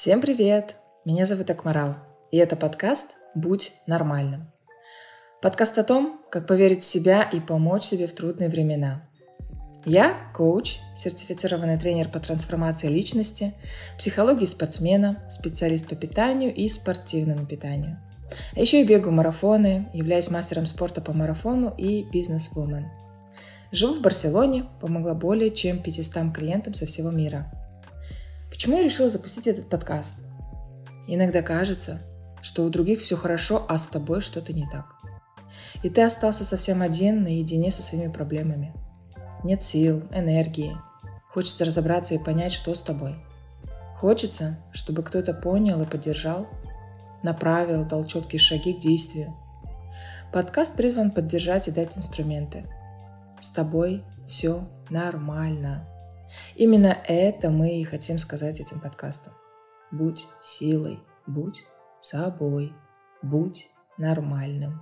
Всем привет! Меня зовут Акмарал, и это подкаст «Будь нормальным». Подкаст о том, как поверить в себя и помочь себе в трудные времена. Я – коуч, сертифицированный тренер по трансформации личности, психологии спортсмена, специалист по питанию и спортивному питанию. А еще я бегаю марафоны, являюсь мастером спорта по марафону и бизнес-вумен. Живу в Барселоне, помогла более чем 500 клиентам со всего мира – Почему я решила запустить этот подкаст? Иногда кажется, что у других все хорошо, а с тобой что-то не так. И ты остался совсем один, наедине со своими проблемами. Нет сил, энергии. Хочется разобраться и понять, что с тобой. Хочется, чтобы кто-то понял и поддержал, направил, дал четкие шаги к действию. Подкаст призван поддержать и дать инструменты. С тобой все нормально. Именно это мы и хотим сказать этим подкастом. Будь силой, будь собой, будь нормальным.